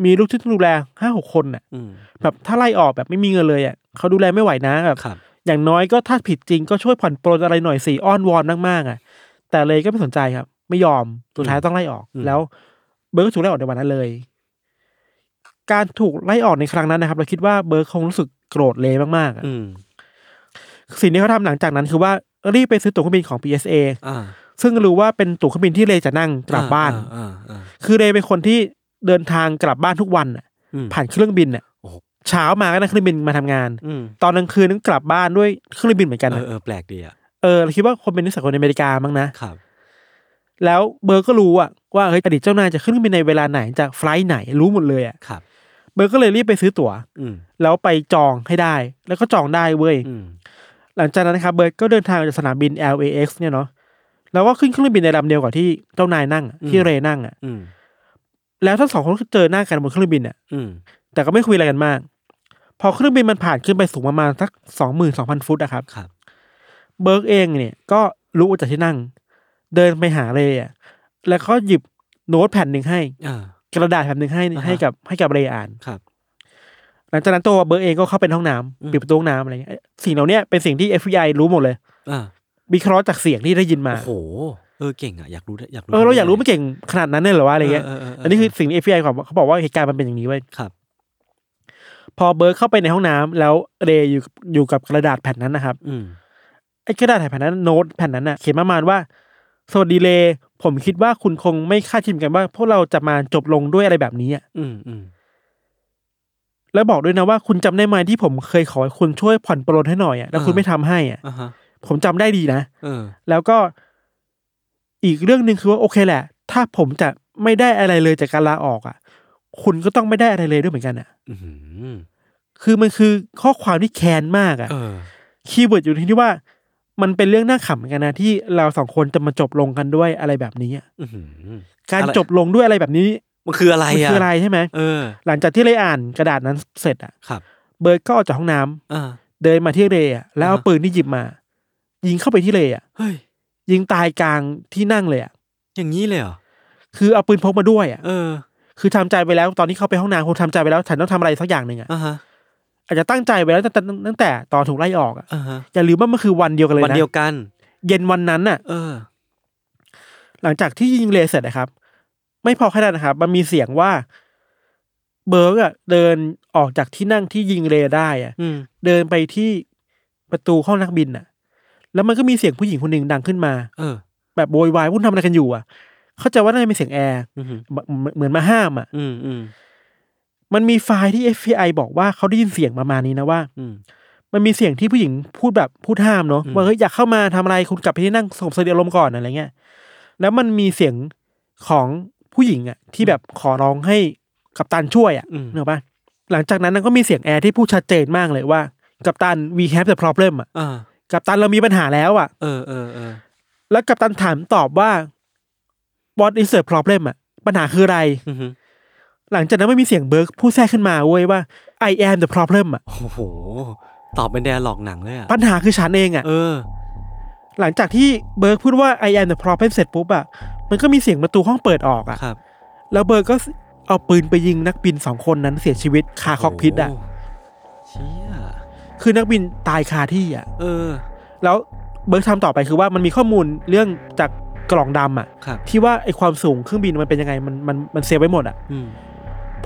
มีลูกที่ต้องดูแลห้าหกคนน่ะอืมแบบถ้าไล่ออกแบบไม่มีเงินเลยอะเขาดูแลไม่ไหวนะแบบครับอย่างน้อยก็ถ้าผิดจริงก็ช่วยผ่อนปลนอะไรหน่อยสิอ้อนวอนมากๆอะ แต่เลยก็ไม่สนใจครับ ไม่ยอมสุดท้ายต้องไล่ออกอืมแล้ว เบิร์กก็ถูกไล่ออกในวันนั้นเลย การถูกไล่ออกในครั้งนั้นนะครับ เราคิดว่าเบิร์กคงรู้สึกโกรธเลยมากๆอะอืมสิ่งที่เขาทำหลังจากนั้นคือว่ารีบไปซื้อตั๋วเครื่องบินของ PSA อ่าซึ่งรู้ว่าเป็นตั๋วเครื่องบินที่เลจะนั่งกลับบ้าน อ่าอ่าคือเลเป็นคนที่เดินทางกลับบ้านทุกวันน่ะอืม ผ่านเครื่องบินน่ะโอ้โห เช้ามาก็นั่งเครื่องบินมาทำงาน อืมตอนกลางคืนต้องกลับบ้านด้วยเครื่องบินเหมือนกันเอน่ะอเออแปลกดีอะเออเราคิดว่าคนเป็นนิสัยคนอเมริกามั้งนะ ครับแล้วเบิร์กก็รู้อะว่าเฮ้ยอดีตเจ้านายจะขึ้นเครื่องบินในเวลาไหนจาก flight ไหนรู้หมดเลยอะครับ เบิร์กก็เลยรีบไปซื้อตั๋วอืมแล้วไปจองให้ได้ แล้วก็จองได้เว้ยอืมหลังจากนั้นนะครับเบิร์กก็เดินทางจากสนามบิน LAX เนี่ยเนาะแล้วก็ขึ้นเครื่องบินในลำเดียวกับที่เจ้านายนั่งอะที่เรย์นั่งอะอืมแล้วทั้งสองคนก็เจอหน้ากันบนเครื่องบินอะอืมแต่ก็ไม่คุยอะไรกันมาก พอเครื่องบินมันผ่านขึ้นไปสูงประมาณสักสองหมื่นสองพันฟุตอะครับครับ เบิร์กเองเนี่ย ก็ลุกจากที่นั่ง เดินไปหาเรย์อะแล้วก็หยิบโน้ตแผ่นหนึ่งให้อ่า กระดาษแผ่นหนึ่งให้อ่าฮะ ให้กับให้กับเรย์อ่าน ครับ หลังจากนั้นตัวเบิร์กเองก็เข้าไปในห้องน้ำอืม ปิดประตูห้องน้ำอะไรเงี้ยสิ่งเหล่าเนี้ยเป็นสิ่งที่ FBI รู้หมดเลยอ่าวิเคราะห์จากเสียงที่ได้ยินมาโอ้โห เออเก่งอะอยากรู้อยากรู้เออเราอยากรู้ไม่เก่งขนาดนั้นเลยเหรอวะอะไรเงี้ยเออเออเอออันนี้คือสิ่งที่ FBI เขาบอกเขาบอกว่าเหตุการณ์มันเป็นอย่างนี้เว้ยครับ พอเบิร์กเข้าไปในห้องน้ำแล้วเรย์อยู่อยู่กับกระดาษแผ่นนั้นนะครับ อืมไอ้กระดาษแผ่นนั้นโน้ตแผ่นนั้นน่ะเขียนประมาณว่าสวัสดีเลย์ ผมคิดว่าคุณคงไม่คาดคิดเหมือนกันว่า พวกเราจะมาจบลงด้วยอะไรแบบนี้อะอืมอืมแล้วบอกด้วยนะว่าคุณจำได้ไหมที่ผมเคยขอให้คุณช่วยผ่อนปลนให้หน่อยอะแล้วคุณไม่ทำให้อะอ่าฮะผมจำได้ดีนะเออแล้วก็ อีกเรื่องหนึ่งคือว่าโอเคแหละ ถ้าผมจะไม่ได้อะไรเลยจากการลาออกอะ คุณก็ต้องไม่ได้อะไรเลยด้วยเหมือนกันอะอืมคือมันคือข้อความที่แค้นมากอะเออ keyword อยู่ที่ที่ว่า มันเป็นเรื่องน่าขำเหมือนกันนะที่เราสองคนจะมาจบลงกันด้วยอะไรแบบนี้อะอื้อหือ การอะไร จบลงด้วยอะไรแบบนี้มันคืออะไรมันอะคืออะไรใช่ไหมเออหลังจากที่เรย์อ่านกระดาษนั้นเสร็จอะครับเบิร์ดก็ออกจากห้องน้ำอ่าเดินมาที่เรย์อะแล้วเอาอ่าฮะปืนที่หยิบมา ยิงเข้าไปที่เรย์อะเฮ้ย ยิงตายกลางที่นั่งเลยอะอย่างนี้เลยเหรอคือเอาปืนพกมาด้วยอะเออคือทำใจไปแล้วตอนที่เข้าไปห้องน้ำผมทำใจไปแล้ว ฉันต้องทำอะไรสักอย่างหนึ่งอะอ่าฮะ อาจจะตั้งใจไว้แล้วตั้งแต่ตั้งแต่ตอนถูกไล่ออกอะอ่าฮะอย่าลืมว่ามันคือวันเดียวกันเลยวันนะเดียวกัน เย็นวันนั้นน่ะ เออ หลังจากที่ยิงเลเสร็จนะครับ ไม่พอแค่นั้นนะครับ มันมีเสียงว่า เบิร์กอะเดินออกจากที่นั่งที่ยิงเรได้อะอืมเดินไปที่ประตูห้องนักบินอะ แล้วมันก็มีเสียงผู้หญิงคนหนึ่งดังขึ้นมา เออ แบบโวยวายวุ่นทำอะไรกันอยู่ อะ เข้าใจว่าน่าจะเป็นเสียงแอร์อืมเหมือนเหมือนมาห้ามอะ อืมอื มมันมีไฟล์ที่ FBI บอกว่าเขาได้ยินเสียงประมาณนี้นะว่า อืมมันมีเสียงที่ผู้หญิงพูดแบบพูดห้ามเนาะอืมว่าเฮ้ยอยากเข้ามาทำอะไรคุณกลับไปที่นั่งสงบสติอารมณ์ก่อนอะไรเงี้ยแล้วมันมีเสียงของผู้หญิงอะ ที่แบบขอร้องให้กัปตันช่วยอะอืมเนกอะปะหลังจากนั้นก็มีเสียงแอร์ที่พูดชัดเจนมากเลยว่า กัปตัน we have the problem อะอ่ากัปตันเรามีปัญหาแล้วอะเออเออเออแล้วกัปตันถามตอบว่า what is the problem อะปัญหาคืออะไรอือฮึ หลังจากนั้นไม่มีเสียงเบิร์กพูดแทรกขึ้นมาเว้ยว่า I am the problem อะ โอ้โห ตอบเป็นแดร์หลอกหนังเลยอะปัญหาคือฉันเองอะ เออ หลังจากที่เบิร์กพูดว่า I am the problem เสร็จปุ๊บอะ มันก็มีเสียงประตูห้องเปิดออกอะ ครับแล้วเบิร์กก็เอาปืนไปยิงนักบินสองคนนั้นเสียชีวิตคา cockpit อะโหเชี่ย คือนักบินตายคาที่อะ เออ แล้วเบิร์กทำต่อไปคือว่ามันมีข้อมูลเรื่องจากกล่องดำอะ ครับ ที่ว่าไอความสูงเครื่องบินมันเป็นยังไงมันมันมัน save ไว้หมดอะ อืม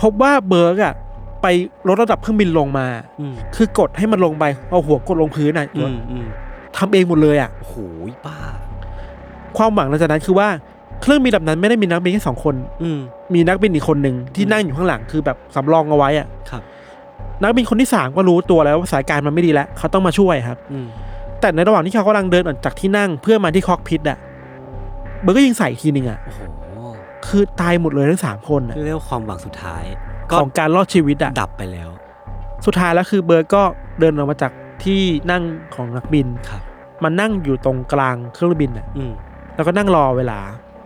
พบว่าเบิร์กอะไปลดระดับเครื่องบินลงมาอืมคือกดให้มันลงไปเอาหัวกดลงพื้นอะอืมอืมทำเองหมดเลยอะโอ้โหบ้า ความหวังหลังจากนั้นคือว่าเครื่องบินลำนั้นไม่ได้มีนักบินแค่สองคน อืมมีนักบินอีกคนหนึ่งที่นั่งอยู่ข้างหลังคือแบบสำรองเอาไว้อะครับ นักบินคนที่สามก็รู้ตัวแล้วว่าสถานการณ์มันไม่ดีแล้วเขาต้องมาช่วยครับอืมแต่ในระหว่างที่เขากำลังเดินออกจากที่นั่งเพื่อมาที่คอกพิทอะเบิร์กก็ยิงใส่อีกทีหนึ่งอะโอ้โห คือตายหมดเลยทั้งสามคนอะเรียกว่าความหวังสุดท้ายก็ของการรอดชีวิตอะดับไปแล้ว สุดท้ายแล้วคือเบิร์กก็เดินออกมาจากที่นั่งของนักบินครับมานั่งอยู่ตรงกลางเครื่องบินอะอืมแล้วก็นั่งรอเวลา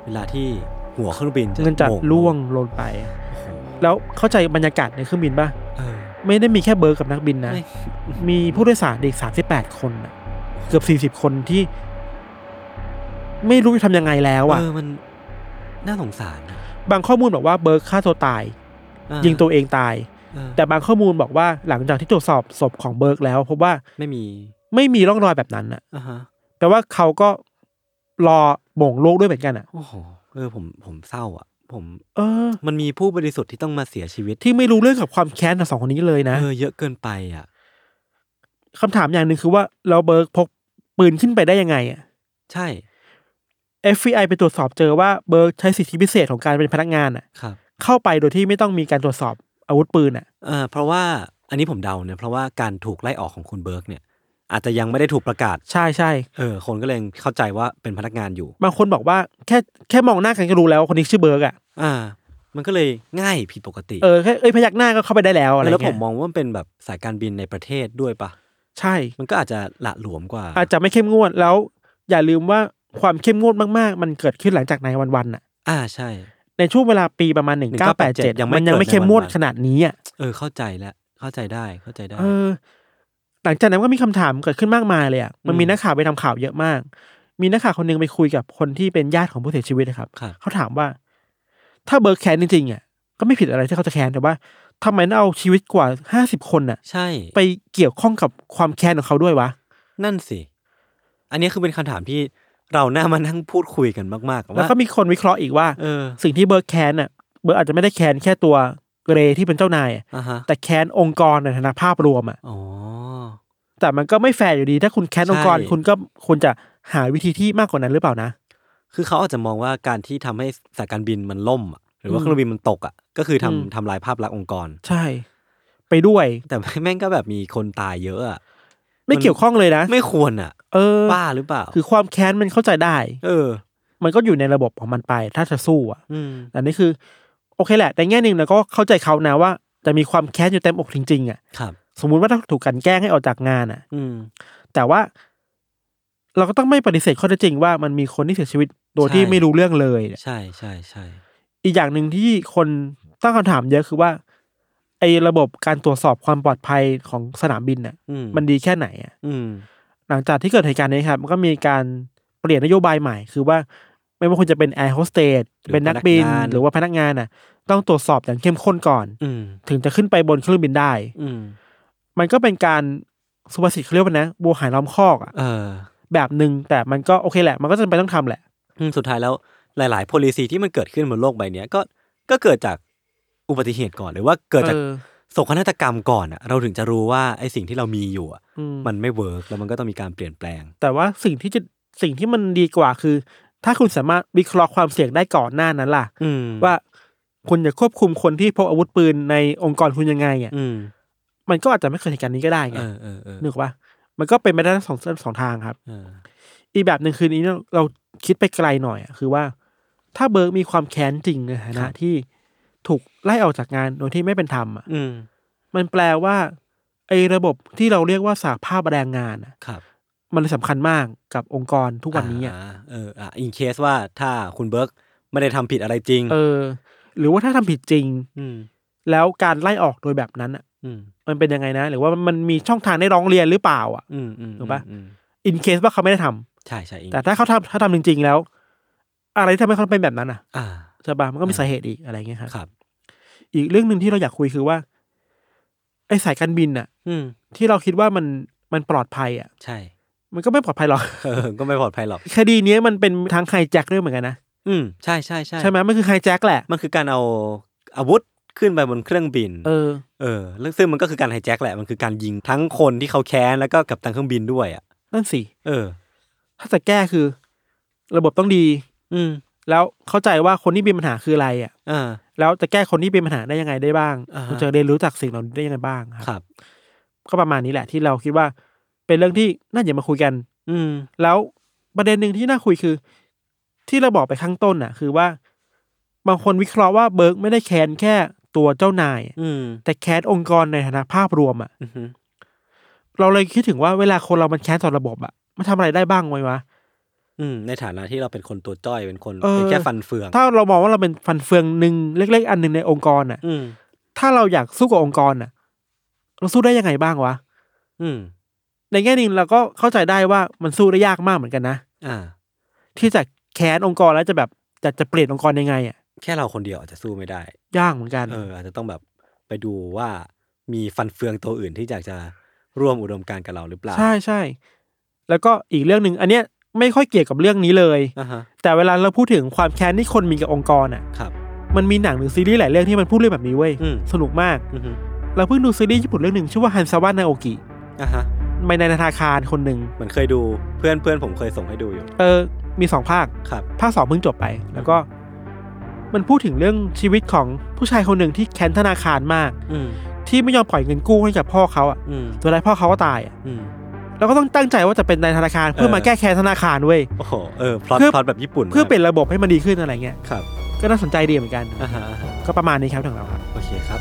เวลาที่หัวเครื่องบินจะเงินจะโหม่งล่วงลงไปโอ้โหแล้วเข้าใจบรรยากาศในเครื่องบินป่ะเออไม่ได้มีแค่เบิร์กกับนักบินนะไม่มีผู้โดยสารอีกสามสิบแปดคนน่ะเกือบสี่สิบคนที่ ไม่รู้จะทำยังไงแล้วอะเออมัน น่าสงสารอะบางข้อมูลบอกว่าเบิร์กฆ่าตัวตายอ่ายิงตัวเองตายเออแต่บางข้อมูลบอกว่าหลังจากที่ตรวจสอบศพของเบิร์กแล้วพบว่าไม่มีไม่มีร่องรอยแบบนั้นอะอ่าฮะแปลว่าเขาก็รอโหม่งโลกด้วยเหมือนกันอะโอ้โหเออผมผมเศร้าอะ ผม เออ มันมีผู้บริสุทธิ์ที่ต้องมาเสียชีวิตที่ไม่รู้เรื่องกับความแค้นของสองคนนี้เลยนะเออเยอะเกินไปอะคำถามอย่างหนึ่งคือว่าเราเบิร์กพกปืนขึ้นไปได้ยังไงอะ ใช่ FBI ไปตรวจสอบเจอว่าเบิร์กใช้สิทธิพิเศษของการเป็นพนักงานอะครับ เข้าไปโดยที่ไม่ต้องมีการตรวจสอบอาวุธปืนอะเออเพราะว่าอันนี้ผมเดาเนี่ยเพราะว่าการถูกไล่ออกของคุณเบิร์กเนี่ย อาจจะยังไม่ได้ถูกประกาศใช่ใช่เออคนก็เลยเข้าใจว่าเป็นพนักงานอยู่ บางคนบอกว่าแค่แค่มองหน้ากันก็รู้แล้วว่าคนนี้ชื่อเบิร์กอะอ่า มันก็เลยง่ายผิดปกติเออแค่เอ้ยพยักหน้าก็เข้าไปได้แล้วอะไรเงี้ยแล้วผมมองว่ามันเป็นแบบสายการบินในประเทศด้วยปะใช่ มันก็อาจจะหละหลวมกว่าอาจจะไม่เข้มงวดแล้ว อย่าลืมว่า ความเข้มงวดมากๆ มันเกิดขึ้นหลังจากนายวันวันๆอะ อ่าใช่ ในช่วงเวลาปีประมาณหนึ่งเก้าแปดเจ็ดยังไม่มันยังไม่เกิดเข้มงวดในวันๆขนาดนี้อะเออเข้าใจแล้วเข้าใจได้เข้าใจได้ เออ หลังจากนั้นก็มีคำถามเกิดขึ้นมากมายเลยอะมันมีอืมนักข่าวไปทำข่าวเยอะมาก มีนักข่าวคนหนึงไปคุยกับคนที่เป็นญาติของผู้เสียชีวิตนะครับครับเขาถามว่า ถ้าเบิร์กแคนจริงๆอะก็ไม่ผิดอะไรที่เขาจะแคนแต่ว่าทำไมต้องเอาชีวิตกว่าห้าสิบคนน่ะ ใช่ ไปเกี่ยวข้องกับความแค้นของเขาด้วยวะ นั่นสิ อันนี้คือเป็นคำถามที่ เราน่ามานั่งพูดคุยกันมากๆแล้วว่า ก็มีคนวิเคราะห์อีกว่าเออ สิ่งที่เบิร์กแค้นน่ะเบิร์กอาจจะไม่ได้แค้นแค่ตัวเรย์ที่เป็นเจ้านายอะอ่าฮะ แต่แค้นองค์กรในฐานะภาพรวมอะอ๋อ แต่มันก็ไม่แฟร์อยู่ดี ถ้าคุณแค้นองค์กรใช่ คุณก็ควรจะหาวิธีที่มากกว่านั้นหรือเปล่านะ คือเขาอาจจะมองว่าการที่ทำให้สายการบินมันล่มอะหรือว่าอืมเครื่องบินมันตกอะ ก็คือทำอืม ทำลายภาพลักษณ์องค์กร ใช่ ไปด้วย แต่แม่งก็แบบมีคนตายเยอะอะ ไม่เกี่ยวข้องเลยนะ ไม่ควรอะ เออบ้าหรือเปล่า คือความแค้นมันเข้าใจได้ เออ มันก็อยู่ในระบบของมันไป ถ้าจะสู้อะอืมแต่นี่คือ โอเคแหละ แต่แง่หนึ่งเราก็เข้าใจเขานะว่า จะมีความแค้นอยู่เต็มอกจริงๆอะครับ สมมุติว่าถ้าถูกกลันแกล้งให้ออกจากงานอะ อืม แต่ว่า เราก็ต้องไม่ปฏิเสธข้อเท็จจริงว่ามันมีคนที่เสียชีวิตโดยที่ใช่ไม่รู้เรื่องเลย ใช่ใช่ใช่อีกอย่างหนึ่งที่คนตั้งคำถามเยอะคือว่า ไอ้ระบบการตรวจสอบความปลอดภัยของสนามบินน่ะอืมมันดีแค่ไหนอะอืมหลังจากที่เกิดเหตุการณ์นี้ครับ มันก็มีการเปลี่ยนนโยบายใหม่ คือว่าไม่ว่าคุณจะเป็นแอร์โฮสเตสเป็นนักบิน หรือว่าพนักงานน่ะ ต้องตรวจสอบอย่างเข้มข้นก่อนอืมถึงจะขึ้นไปบนเครื่องบินได้ อืมมันก็เป็นการสุภาษิตเขาเรียกว่านะบัวหายล้อมคอกอะเออแบบหนึ่งแต่มันก็โอเคแหละ มันก็จำเป็นต้องทำแหละอืมสุดท้ายแล้วหลาย ๆ policy ที่มันเกิดขึ้นบนโลกใบเนี้ยก็ก็เกิดจาก อุบัติเหตุก่อนหรือว่าเกิดจากเออโศกนาฏกรรมก่อนอะเราถึงจะรู้ว่าไอ้สิ่งที่เรามีอยู่อะอืมมันไม่เวิร์กแล้วมันก็ต้องมีการเปลี่ยนแปลง แต่ว่าสิ่งที่จะสิ่งที่มันดีกว่าคือ ถ้าคุณสามารถวิเคราะห์ความเสี่ยงได้ก่อนหน้านั้นล่ะอืมว่าคุณจะควบคุมคนที่พกอาวุธปืนในองค์กรคุณยังไงอะอืมมันก็อาจจะไม่เกิดเหตุการณ์นี้ก็ได้ไงเออเออเออนึกว่า มันก็เป็นไปได้ทั้งสองสองทางครับเอออีกแบบหนึ่งคือนี้เราคิดไปไกลหน่อยอะคือว่า ถ้าเบิร์กมีความแค้นจริงในฐาครันะบที่ ถูกไล่ออกจากงานโดยที่ไม่เป็นธรรมอะอืม มันแปลว่าไอ้ระบบที่เราเรียกว่าสหภาพแรงงานอะครับมันสำคัญมากกับองค์กรทุกวันนี้อะาเอออะอินเคสว่าถ้าคุณเบิร์กไม่ได้ทำผิดอะไรจริง เออ หรือว่าถ้าทำผิดจริง อืม แล้วการไล่ออกโดยแบบนั้นอะ อืม มันเป็นยังไงนะ หรือว่ามันมีช่องทางได้ร้องเรียนหรือเปล่าอะ อืมอืมถูกปะ อืมอินเคสว่าเขาไม่ได้ทำใช่ใช่อิงแต่ถ้าเขาทำถ้าทำจริง ๆ แล้ว อะไรที่ทำให้เขาเป็นแบบนั้นอะ อ่า ใช่ปะมันก็มีสาเหตุอีกอะไรเงี้ยครับ ครับ อีกเรื่องหนึ่งที่เราอยากคุยคือว่า ไอ้สายการบินอะ อืม ที่เราคิดว่ามันมันปลอดภัยอะ ใช่ มันก็ไม่ปลอดภัยหรอก เออ ก็ไม่ปลอดภัยหรอก คดีเนี้ยมันเป็นทางไฮแจ็คด้วยเหมือนกันนะอืม ใช่ใช่ใช่ใช่ไหมมันคือไฮแจ็คแหละ มันคือการเอาอาวุธขึ้นไปบนเครื่องบิน เออ เออแล้วซึ่งมันก็คือการไฮแจ็คแหละ มันคือการยิงทั้งคนที่เขาแค้นแล้วก็กับตังเครื่องบินด้วยอะ นั่นสิ เออ ถ้าจะแก้คือ ระบบต้องดี อืม แล้วเข้าใจว่าคนที่มีปัญหาคืออะไรอะอ่าแล้วจะแก้คนที่เป็นปัญหาได้ยังไงได้บ้างอ่าฮะคุณจะเรียนรู้จากสิ่งเหล่านี้ได้ยังไงบ้างครับครับ ก็ประมาณนี้แหละที่เราคิดว่า เป็นเรื่องที่น่าจะมาคุยกัน อืม แล้วประเด็นหนึ่งที่น่าคุยคือ ที่เราบอกไปข้างต้นน่ะ คือว่า บางคนวิเคราะห์ว่าเบิร์กไม่ได้แค้นแค่ตัวเจ้านาย อืม แต่แค้นองค์กรในฐานะภาพรวมอะอือฮึเราเลยคิดถึงว่าเวลาคนเรามันแค้นต่อระบบอะมันทำอะไรได้บ้างไหมวะ อืม ในฐานะที่เราเป็นคนตัวจ้อยเป็นคนเออ เป็นแค่ฟันเฟือง ถ้าเรามองว่าเราเป็นฟันเฟืองหนึ่งเล็ก ๆ อันหนึ่งในองค์กรอะ อืม ถ้าเราอยากสู้กับองค์กรอะ เราสู้ได้ยังไงบ้างวะ อืม ในแง่หนึ่งเราก็เข้าใจได้ว่ามันสู้ได้ยากมากเหมือนกันนะอ่า ที่จะแค้นองค์กรแล้วจะแบบจะจะเปลี่ยนองค์กรยังไงอะแค่เราคนเดียวอาจจะสู้ไม่ได้ ยากเหมือนกัน เออ อาจจะต้องแบบไปดูว่ามีฟันเฟืองตัวอื่นที่อยากจะร่วมอุดมการณ์กับเราหรือเปล่า ใช่ใช่แล้วก็อีกเรื่องหนึ่งอันเนี้ย ไม่ค่อยเกี่ยวกับเรื่องนี้เลยอ่าฮะแต่เวลาเราพูดถึงความแค้นที่คนมีกับองค์กรอะครับมันมีหนังหรือซีรีส์หลายเรื่องที่มันพูดเรื่องแบบนี้เว้ยอืมสนุกมากอือฮึเราเพิ่งดูซีรีส์ญี่ปุ่นเรื่องหนึ่งชื่อว่าฮันซาวะนาโอกิอ่าฮะในในธนาคารคนหนึ่งเหมือนเคยดูเพื่อนเพื่อนผมเคยส่งให้ดูอยู่ เออ มีสองภาคครับภาคสองเพิ่งจบไป แล้วก็ มันพูดถึงเรื่องชีวิตของผู้ชายคนหนึ่งที่แค้นธนาคารมาก อืมที่ไม่ยอมปล่อยเงินกู้ให้กับพ่อเขาอะอืมสุดท้ายพ่อเขาก็ตายอะ อืมแล้วก็ต้องตั้งใจว่าจะเป็นนายธนาคารเพื่อเออมาแก้แค้นธนาคารเว้ยโอ้โหเออพล็อตเพื่อพล็อตแบบญี่ปุ่นเพื่อมากเป็นระบบให้มันดีขึ้นอะไรเงี้ยครับก็น่าสนใจดีเหมือนกันอ่าฮะอ่าฮะก็ประมาณนี้ครับของเราครับโอเคครับ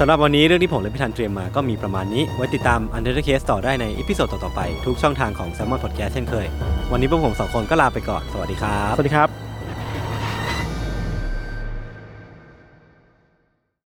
สำหรับวันนี้เรื่องที่ผมและพี่ธันเตรียมมาก็มีประมาณนี้ ไว้ติดตาม Untitled Case ต่อได้ใน episode ต่อๆไป ทุกช่องทางของ Salmon Podcast เช่นเคย วันนี้พวกผมสองคนก็ลาไปก่อน สวัสดีครับ สวัสดีครับ